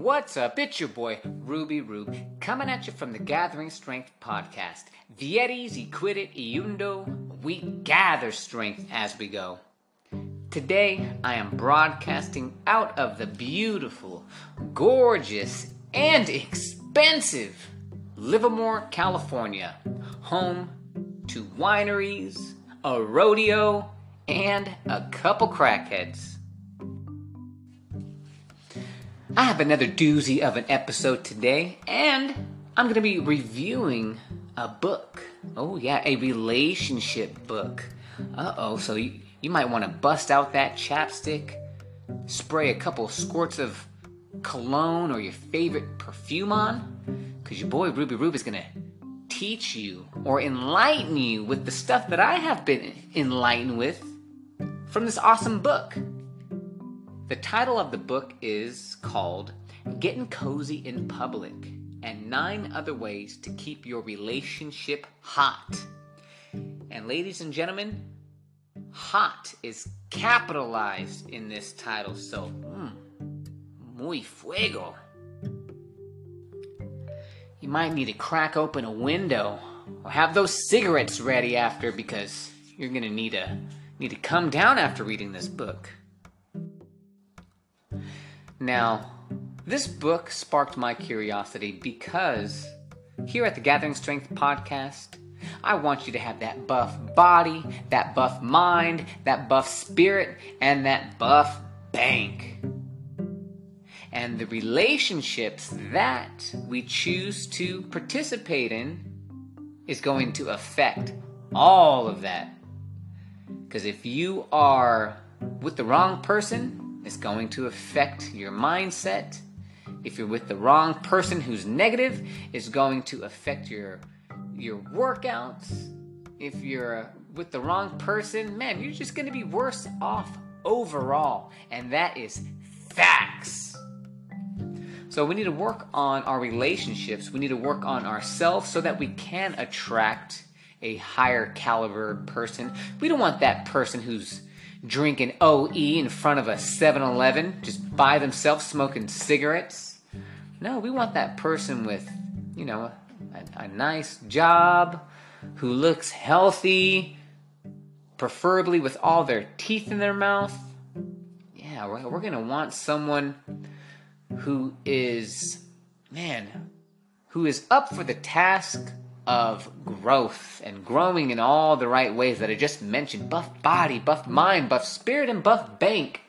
What's up? It's your boy, Ruby Rube, coming at you from the Gathering Strength podcast. Vires acquirit eundo, we gather strength as we go. Today, I am broadcasting out of the beautiful, gorgeous, and expensive Livermore, California, home to wineries, a rodeo, and a couple crackheads. I have another doozy of an episode today, and I'm going to be reviewing a book. Oh, yeah, a relationship book. Uh oh, so you, you might want to bust out that chapstick, spray a couple squirts of cologne or your favorite perfume on, because your boy Ruby Rube is going to teach you or enlighten you with the stuff that I have been enlightened with from this awesome book. The title of the book is called Getting Cozy in Public and Nine Other Ways to Keep Your Relationship Hot. And, ladies and gentlemen, hot is capitalized in this title, so, mm, muy fuego. You might need to crack open a window or have those cigarettes ready after because you're going to need to need to come down after reading this book. Now, this book sparked my curiosity because here at the Gathering Strength podcast, I want you to have that buff body, that buff mind, that buff spirit, and that buff bank. And the relationships that we choose to participate in is going to affect all of that. Because if you are with the wrong person, it's going to affect your mindset. If you're with the wrong person who's negative, it's going to affect your your workouts. If you're uh, with the wrong person, man, you're just going to be worse off overall, and that is facts. So we need to work on our relationships. We need to work on ourselves so that we can attract a higher caliber person. We don't want that person who's drinking OE in front of a 7 Eleven, just by themselves smoking cigarettes. No, we want that person with, you know, a, a nice job, who looks healthy, preferably with all their teeth in their mouth. Yeah, we're, we're going to want someone who is, man, who is up for the task of growth and growing in all the right ways that I just mentioned buff body, buff mind, buff spirit, and buff bank.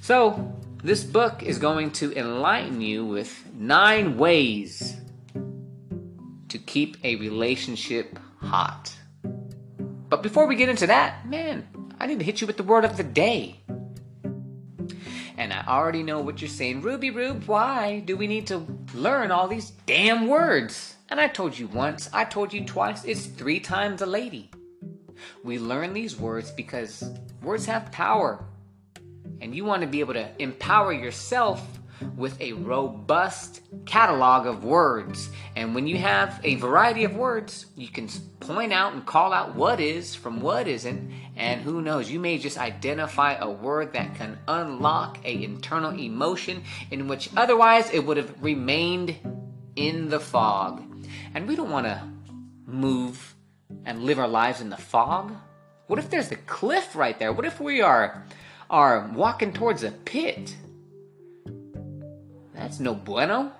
So, this book is going to enlighten you with nine ways to keep a relationship hot. But before we get into that, man, I need to hit you with the word of the day. And I already know what you're saying. Ruby Rube, why do we need to learn all these damn words? And I told you once, I told you twice, it's three times a lady. We learn these words because words have power. And you want to be able to empower yourself with a robust catalog of words. And when you have a variety of words, you can point out and call out what is from what isn't. And who knows, you may just identify a word that can unlock a internal emotion in which otherwise it would have remained in the fog. And we don't want to move and live our lives in the fog. What if there's a cliff right there? What if we are are walking towards a pit? That's no bueno.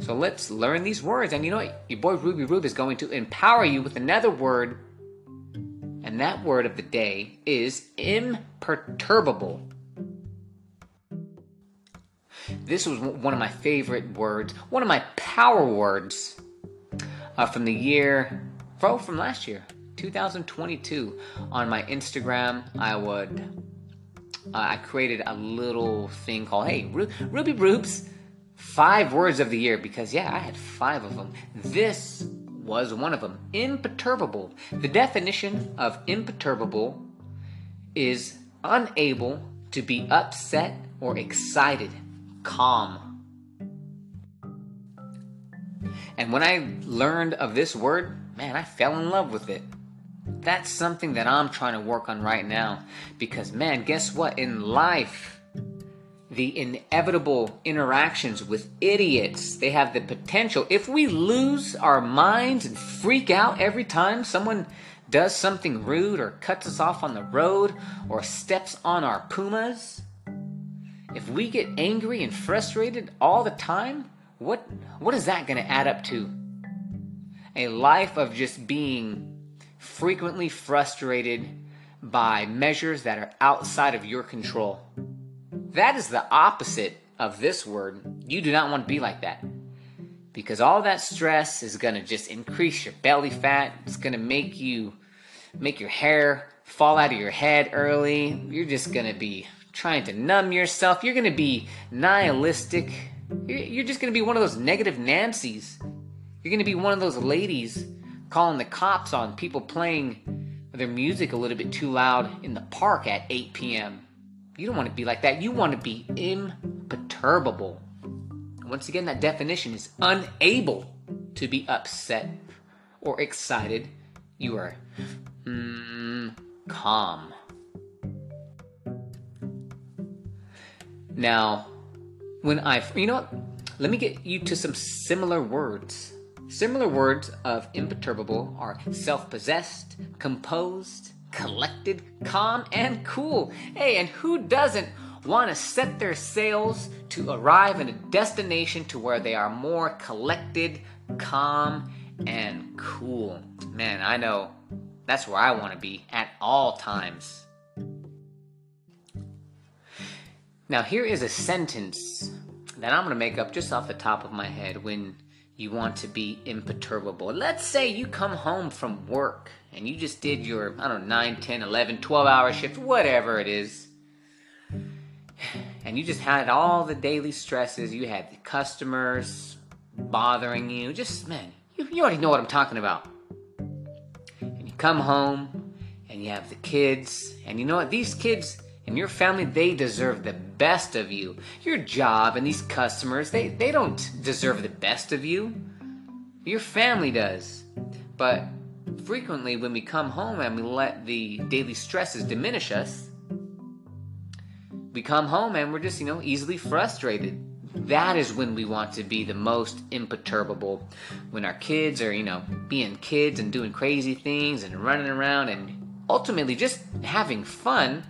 So let's learn these words. And you know what? Your boy Ruby Rube is going to empower you with another word. And that word of the day is imperturbable. This was one of my favorite words, one of my power words uh, from the year, from last year, 2022. On my Instagram, I would, uh, I created a little thing called, hey, Ru- Ruby Rubes, five words of the year, because yeah, I had five of them. This was one of them. Imperturbable. The definition of imperturbable is unable to be upset or excited calm. And when I learned of this word, man, I fell in love with it. That's something that I'm trying to work on right now. Because, man, guess what? In life, the inevitable interactions with idiots. They have the potential. If we lose our minds and freak out every time someone does something rude or cuts us off on the road or steps on our pumas, if we get angry and frustrated all the time, what what is that going to add up to? A life of just being frequently frustrated by measures that are outside of your control. That is the opposite of this word. You do not want to be like that. Because all that stress is going to just increase your belly fat. It's going to make you make your hair fall out of your head early. You're just going to be trying to numb yourself. You're going to be nihilistic. You're just going to be one of those negative Nancy's. You're going to be one of those ladies calling the cops on people playing their music a little bit too loud in the park at 8 p.m. You don't want to be like that. You want to be imperturbable. Once again, that definition is unable to be upset or excited. You are mm, calm. Now, when I, you know what? Let me get you to some similar words. Similar words of imperturbable are self possessed, composed, collected, calm, and cool. Hey, and who doesn't want to set their sails to arrive in a destination to where they are more collected, calm, and cool? Man, I know that's where I want to be at all times. Now, here is a sentence that I'm going to make up just off the top of my head when you want to be imperturbable. Let's say you come home from work and you just did your, I don't know, 9, 10, 11, 12 hour shift, whatever it is. And you just had all the daily stresses. You had the customers bothering you. Just, man, you, you already know what I'm talking about. And you come home and you have the kids. And you know what? These kids and your family, they deserve the best of you. Your job and these customers, they, they don't deserve the best of you. Your family does. But frequently, when we come home and we let the daily stresses diminish us, we come home and we're just, you know, easily frustrated. That is when we want to be the most imperturbable. When our kids are, you know, being kids and doing crazy things and running around and ultimately just having fun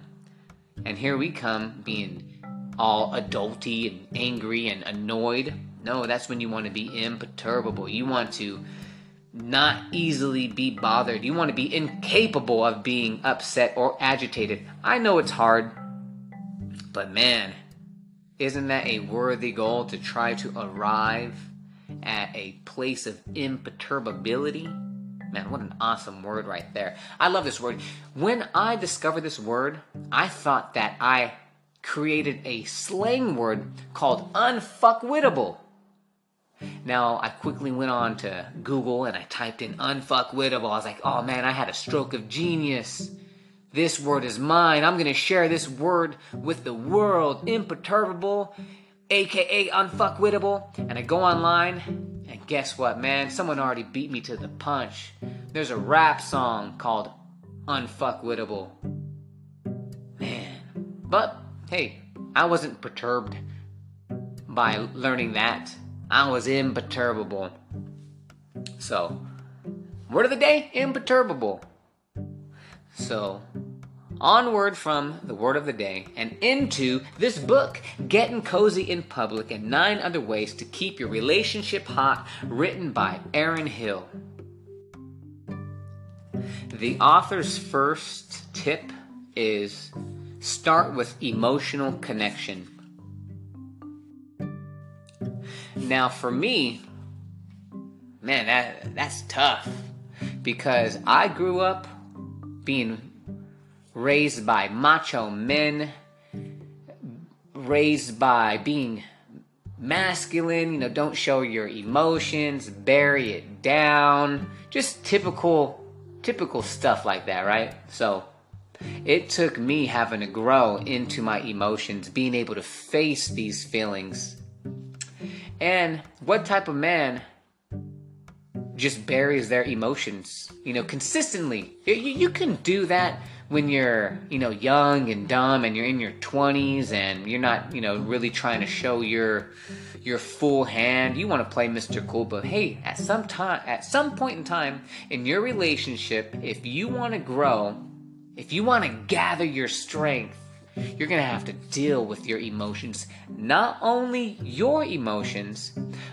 and here we come being all adulty and angry and annoyed. No, that's when you want to be imperturbable. You want to not easily be bothered. You want to be incapable of being upset or agitated. I know it's hard, but man, isn't that a worthy goal to try to arrive at a place of imperturbability? Man, what an awesome word right there. I love this word. When I discovered this word, I thought that I created a slang word called unfuckwittable. Now, I quickly went on to Google and I typed in unfuckwittable. I was like, oh man, I had a stroke of genius. This word is mine. I'm going to share this word with the world. Imperturbable, aka unfuckwittable. And I go online and guess what, man? Someone already beat me to the punch. There's a rap song called Unfuckwittable. Man. But, hey, I wasn't perturbed by learning that. I was imperturbable. So, word of the day imperturbable. So, onward from the word of the day and into this book, Getting Cozy in Public and Nine Other Ways to Keep Your Relationship Hot, written by Erin Hill. The author's first tip is start with emotional connection. Now, for me, man, that that's tough because I grew up being raised by macho men, raised by being masculine, you know, don't show your emotions, bury it down, just typical typical stuff like that, right? So, it took me having to grow into my emotions, being able to face these feelings. And what type of man just buries their emotions, you know, consistently? You, you can do that when you're, you know, young and dumb and you're in your 20s and you're not, you know, really trying to show your your full hand. You want to play Mr. Cool, but hey, at some time at some point in time in your relationship, if you want to grow, if you want to gather your strength, you're going to have to deal with your emotions. Not only your emotions,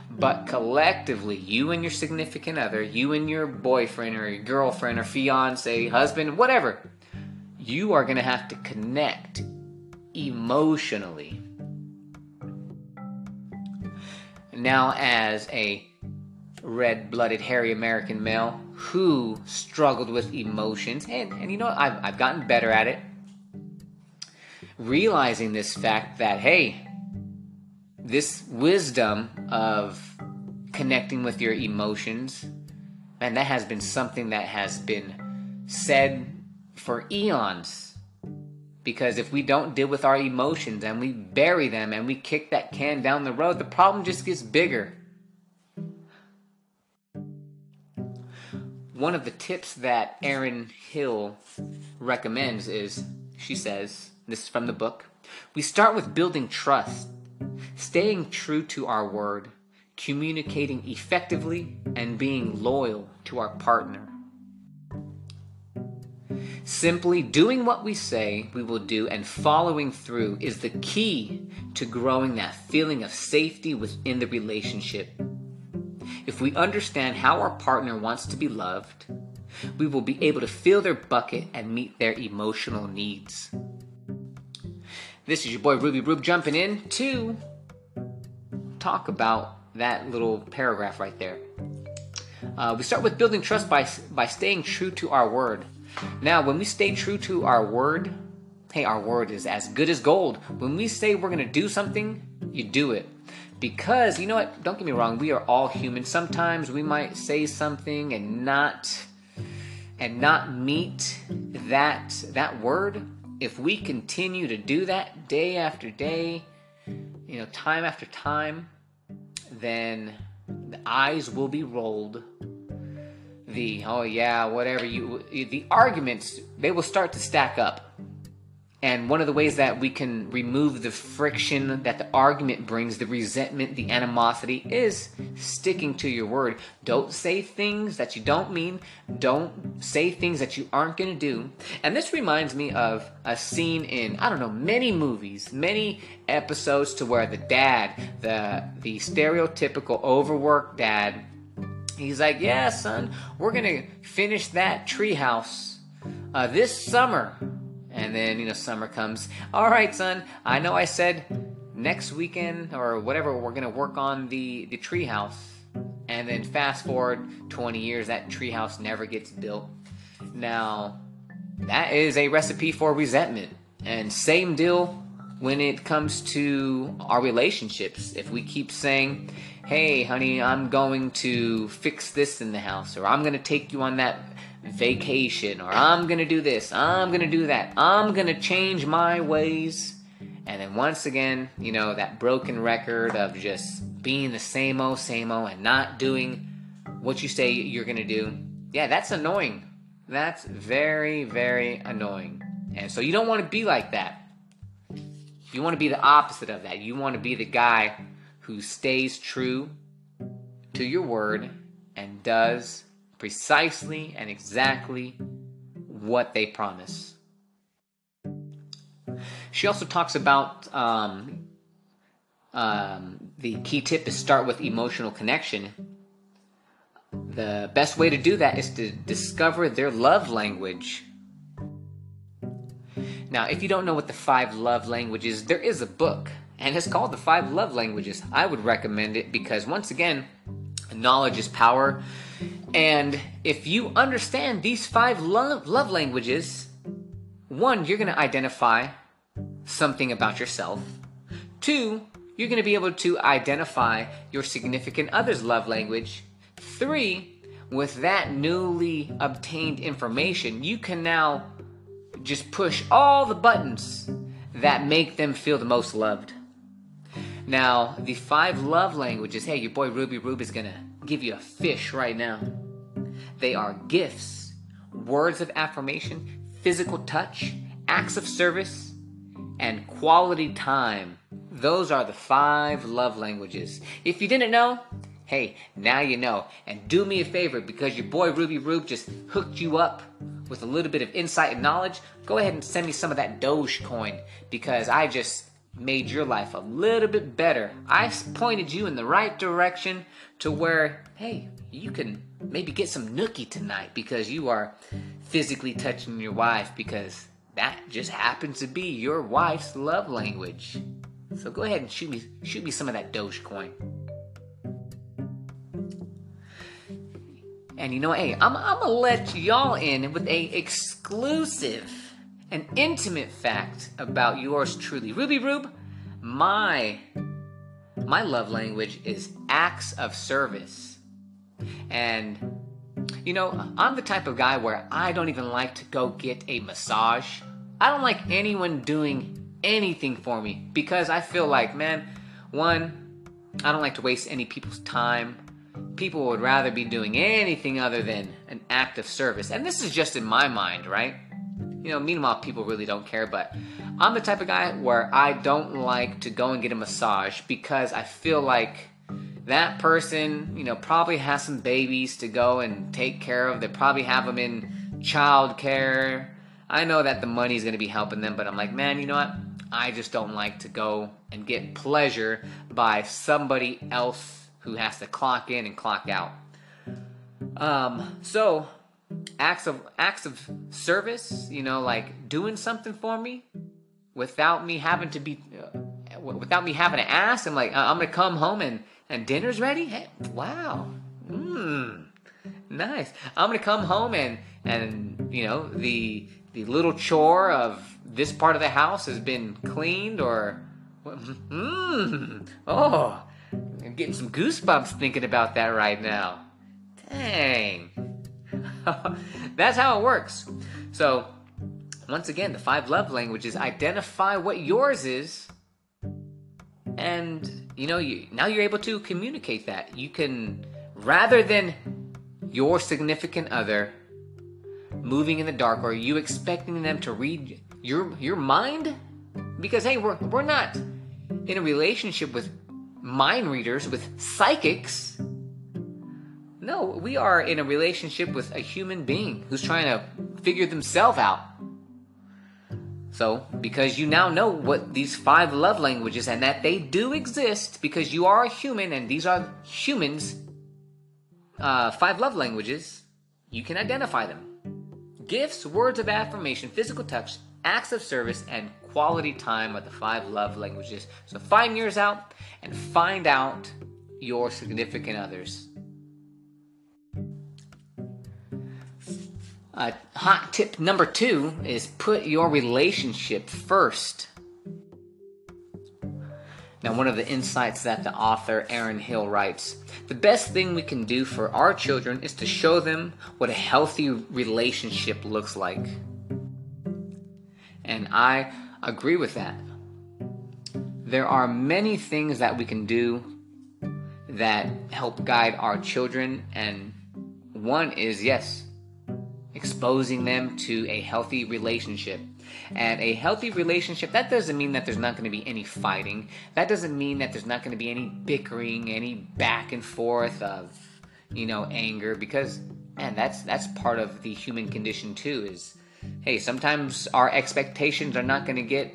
but collectively, you and your significant other, you and your boyfriend or your girlfriend or fiance, husband, whatever, you are going to have to connect emotionally. Now, as a red blooded, hairy American male who struggled with emotions, and, and you know, I've, I've gotten better at it, realizing this fact that, hey, this wisdom of connecting with your emotions, and that has been something that has been said for eons. Because if we don't deal with our emotions and we bury them and we kick that can down the road, the problem just gets bigger. One of the tips that Erin Hill recommends is she says, this is from the book, we start with building trust, staying true to our word, communicating effectively, and being loyal to our partner. Simply doing what we say we will do and following through is the key to growing that feeling of safety within the relationship. If we understand how our partner wants to be loved, we will be able to fill their bucket and meet their emotional needs. This is your boy Ruby Rube jumping in to talk about that little paragraph right there. Uh, we start with building trust by by staying true to our word. Now, when we stay true to our word, hey, our word is as good as gold. When we say we're going to do something, you do it. Because, you know what? Don't get me wrong, we are all human. Sometimes we might say something and not and not meet that that word. If we continue to do that day after day, you know, time after time, then the eyes will be rolled the oh yeah whatever you the arguments they will start to stack up and one of the ways that we can remove the friction that the argument brings, the resentment, the animosity, is sticking to your word. Don't say things that you don't mean. Don't say things that you aren't going to do. And this reminds me of a scene in, I don't know, many movies, many episodes to where the dad, the, the stereotypical overworked dad, He's like, yeah, son, we're gonna finish that treehouse uh, this summer. And then you know, summer comes. All right, son, I know I said next weekend or whatever we're gonna work on the the treehouse. And then fast forward 20 years, that treehouse never gets built. Now, that is a recipe for resentment. And same deal when it comes to our relationships. If we keep saying, hey, honey, I'm going to fix this in the house, or I'm going to take you on that vacation, or I'm going to do this, I'm going to do that, I'm going to change my ways. And then once again, you know, that broken record of just being the same old, same old, and not doing what you say you're going to do. Yeah, that's annoying. That's very, very annoying. And so you don't want to be like that. You want to be the opposite of that. You want to be the guy who stays true to your word and does precisely and exactly what they promise. She also talks about um, um, the key tip is start with emotional connection. The best way to do that is to discover their love language. Now, if you don't know what the five love languages, there is a book and it's called The Five Love Languages. I would recommend it because, once again, knowledge is power. And if you understand these five love, love languages, one, you're going to identify something about yourself. Two, you're going to be able to identify your significant other's love language. Three, with that newly obtained information, you can now just push all the buttons that make them feel the most loved. Now, the five love languages, hey, your boy Ruby Rube is gonna give you a fish right now. They are gifts, words of affirmation, physical touch, acts of service, and quality time. Those are the five love languages. If you didn't know, hey, now you know. And do me a favor because your boy Ruby Rube just hooked you up with a little bit of insight and knowledge. Go ahead and send me some of that Dogecoin because I just made your life a little bit better. I pointed you in the right direction to where, hey, you can maybe get some nookie tonight because you are physically touching your wife because that just happens to be your wife's love language. So go ahead and shoot me shoot me some of that Dogecoin. And you know, hey, I'm, I'm gonna let y'all in with a exclusive and intimate fact about yours truly, Ruby Rube. My my love language is acts of service, and you know, I'm the type of guy where I don't even like to go get a massage. I don't like anyone doing anything for me because I feel like, man, one, I don't like to waste any people's time. People would rather be doing anything other than an act of service. And this is just in my mind, right? You know, meanwhile, people really don't care, but I'm the type of guy where I don't like to go and get a massage because I feel like that person, you know, probably has some babies to go and take care of. They probably have them in child care. I know that the money's going to be helping them, but I'm like, man, you know what? I just don't like to go and get pleasure by somebody else who has to clock in and clock out. Um, so acts of acts of service, you know, like doing something for me without me having to be uh, without me having to ask. I'm like, uh, I'm gonna come home and and dinner's ready. Hey, wow, mmm, nice. I'm gonna come home and and you know the the little chore of this part of the house has been cleaned or mmm oh I'm getting some goosebumps thinking about that right now. Dang. That's how it works. So, once again, the five love languages identify what yours is and you know you now you're able to communicate that you can rather than your significant other moving in the dark or you expecting them to read your your mind because hey we're we're not in a relationship with mind readers with psychics no we are in a relationship with a human being who's trying to figure themselves out so, because you now know what these five love languages and that they do exist because you are a human and these are humans, uh, five love languages, you can identify them. Gifts, words of affirmation, physical touch, acts of service, and quality time are the five love languages. So, find yours out and find out your significant others. Uh, hot tip number two is put your relationship first. Now, one of the insights that the author Erin Hill writes the best thing we can do for our children is to show them what a healthy relationship looks like. And I agree with that. There are many things that we can do that help guide our children, and one is yes, exposing them to a healthy relationship. And a healthy relationship, that doesn't mean that there's not going to be any fighting. That doesn't mean that there's not going to be any bickering, any back and forth of, you know, anger because man, that's that's part of the human condition too is hey, sometimes our expectations are not going to get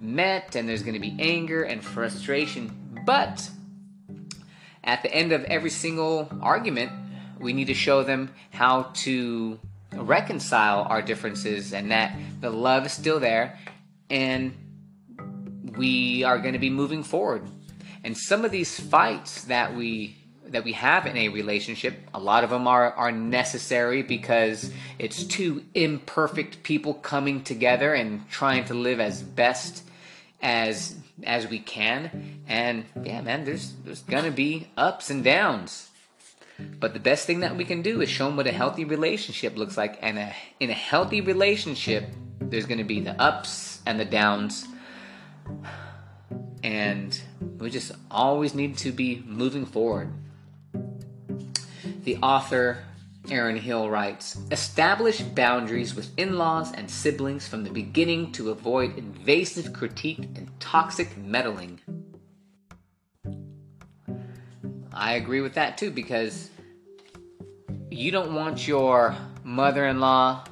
met and there's going to be anger and frustration. But at the end of every single argument, we need to show them how to reconcile our differences and that the love is still there and we are going to be moving forward. And some of these fights that we that we have in a relationship, a lot of them are are necessary because it's two imperfect people coming together and trying to live as best as as we can. And yeah, man, there's there's going to be ups and downs. But the best thing that we can do is show them what a healthy relationship looks like. And a, in a healthy relationship, there's going to be the ups and the downs. And we just always need to be moving forward. The author Erin Hill writes Establish boundaries with in laws and siblings from the beginning to avoid invasive critique and toxic meddling. I agree with that too because you don't want your mother in law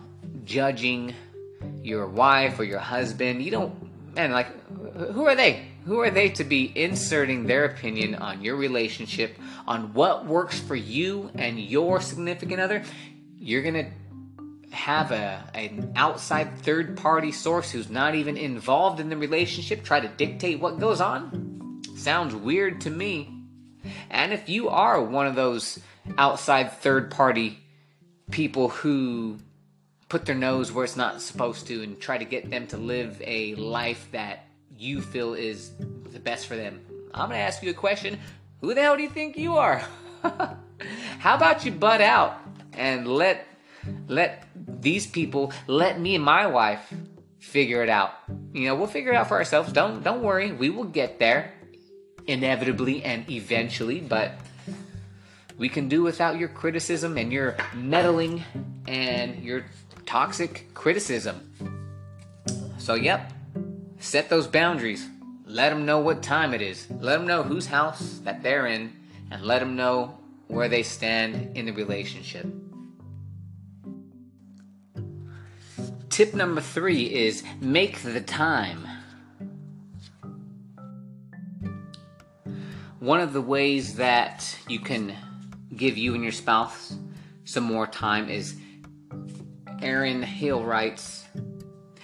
judging your wife or your husband. You don't, man, like, who are they? Who are they to be inserting their opinion on your relationship, on what works for you and your significant other? You're going to have a, an outside third party source who's not even involved in the relationship try to dictate what goes on? Sounds weird to me. And if you are one of those outside third party people who put their nose where it's not supposed to and try to get them to live a life that you feel is the best for them. I'm going to ask you a question. Who the hell do you think you are? How about you butt out and let let these people, let me and my wife figure it out. You know, we'll figure it out for ourselves. Don't don't worry. We will get there inevitably and eventually, but we can do without your criticism and your meddling and your toxic criticism. So, yep, set those boundaries. Let them know what time it is. Let them know whose house that they're in, and let them know where they stand in the relationship. Tip number three is make the time. One of the ways that you can give you and your spouse some more time is Erin Hill writes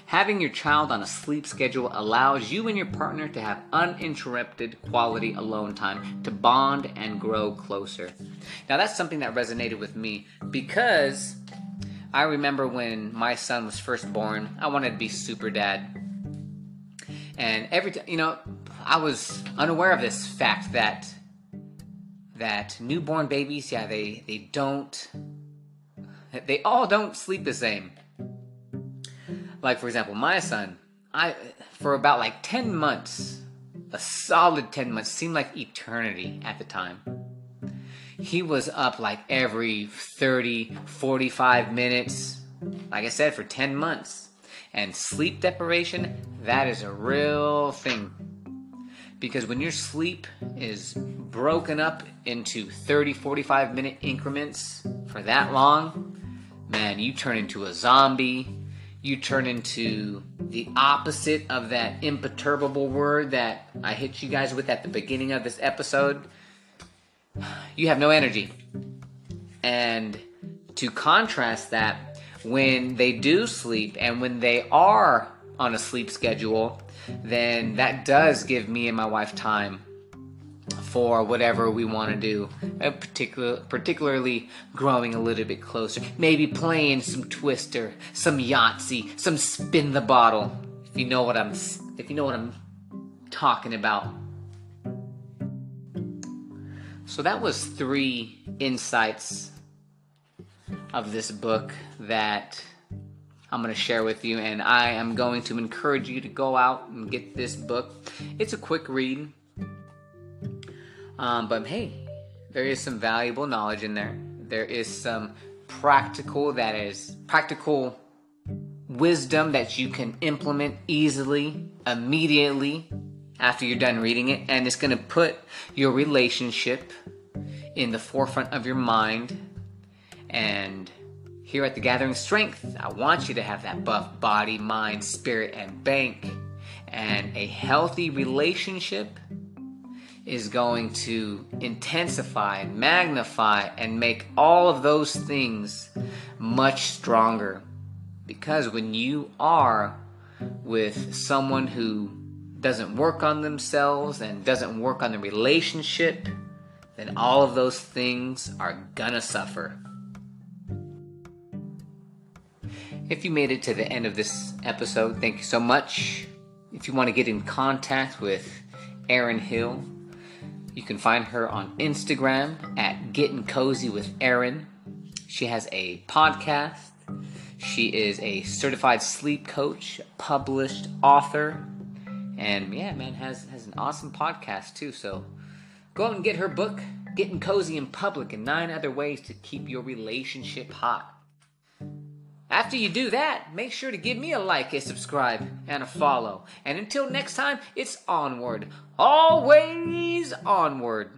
Having your child on a sleep schedule allows you and your partner to have uninterrupted quality alone time to bond and grow closer. Now, that's something that resonated with me because I remember when my son was first born, I wanted to be super dad. And every time, you know, I was unaware of this fact that that newborn babies, yeah, they they don't they all don't sleep the same. Like for example, my son, I for about like 10 months, a solid 10 months seemed like eternity at the time. He was up like every 30, 45 minutes. Like I said for 10 months. And sleep deprivation, that is a real thing because when your sleep is broken up into 30 45 minute increments for that long man you turn into a zombie. You turn into the opposite of that imperturbable word that i hit you guys with at the beginning of this episode. You have no energy. And to contrast that when they do sleep and when they are on a sleep schedule then that does give me and my wife time for whatever we want to do, uh, particular, particularly growing a little bit closer. Maybe playing some Twister, some Yahtzee, some Spin the Bottle. If you know what I'm, if you know what I'm talking about. So that was three insights of this book that I'm going to share with you, and I am going to encourage you to go out and get this book. It's a quick read, um, but hey, there is some valuable knowledge in there. There is some practical that is practical wisdom that you can implement easily, immediately after you're done reading it, and it's going to put your relationship in the forefront of your mind and here at the Gathering Strength, I want you to have that buff body, mind, spirit, and bank. And a healthy relationship is going to intensify, magnify, and make all of those things much stronger. Because when you are with someone who doesn't work on themselves and doesn't work on the relationship, then all of those things are gonna suffer. If you made it to the end of this episode, thank you so much. If you want to get in contact with Erin Hill, you can find her on Instagram at Getting Cozy with Erin. She has a podcast. She is a certified sleep coach, published author, and yeah, man, has has an awesome podcast too. So go out and get her book, getting cozy in public, and nine other ways to keep your relationship hot. After you do that, make sure to give me a like, a subscribe, and a follow. And until next time, it's onward. Always onward.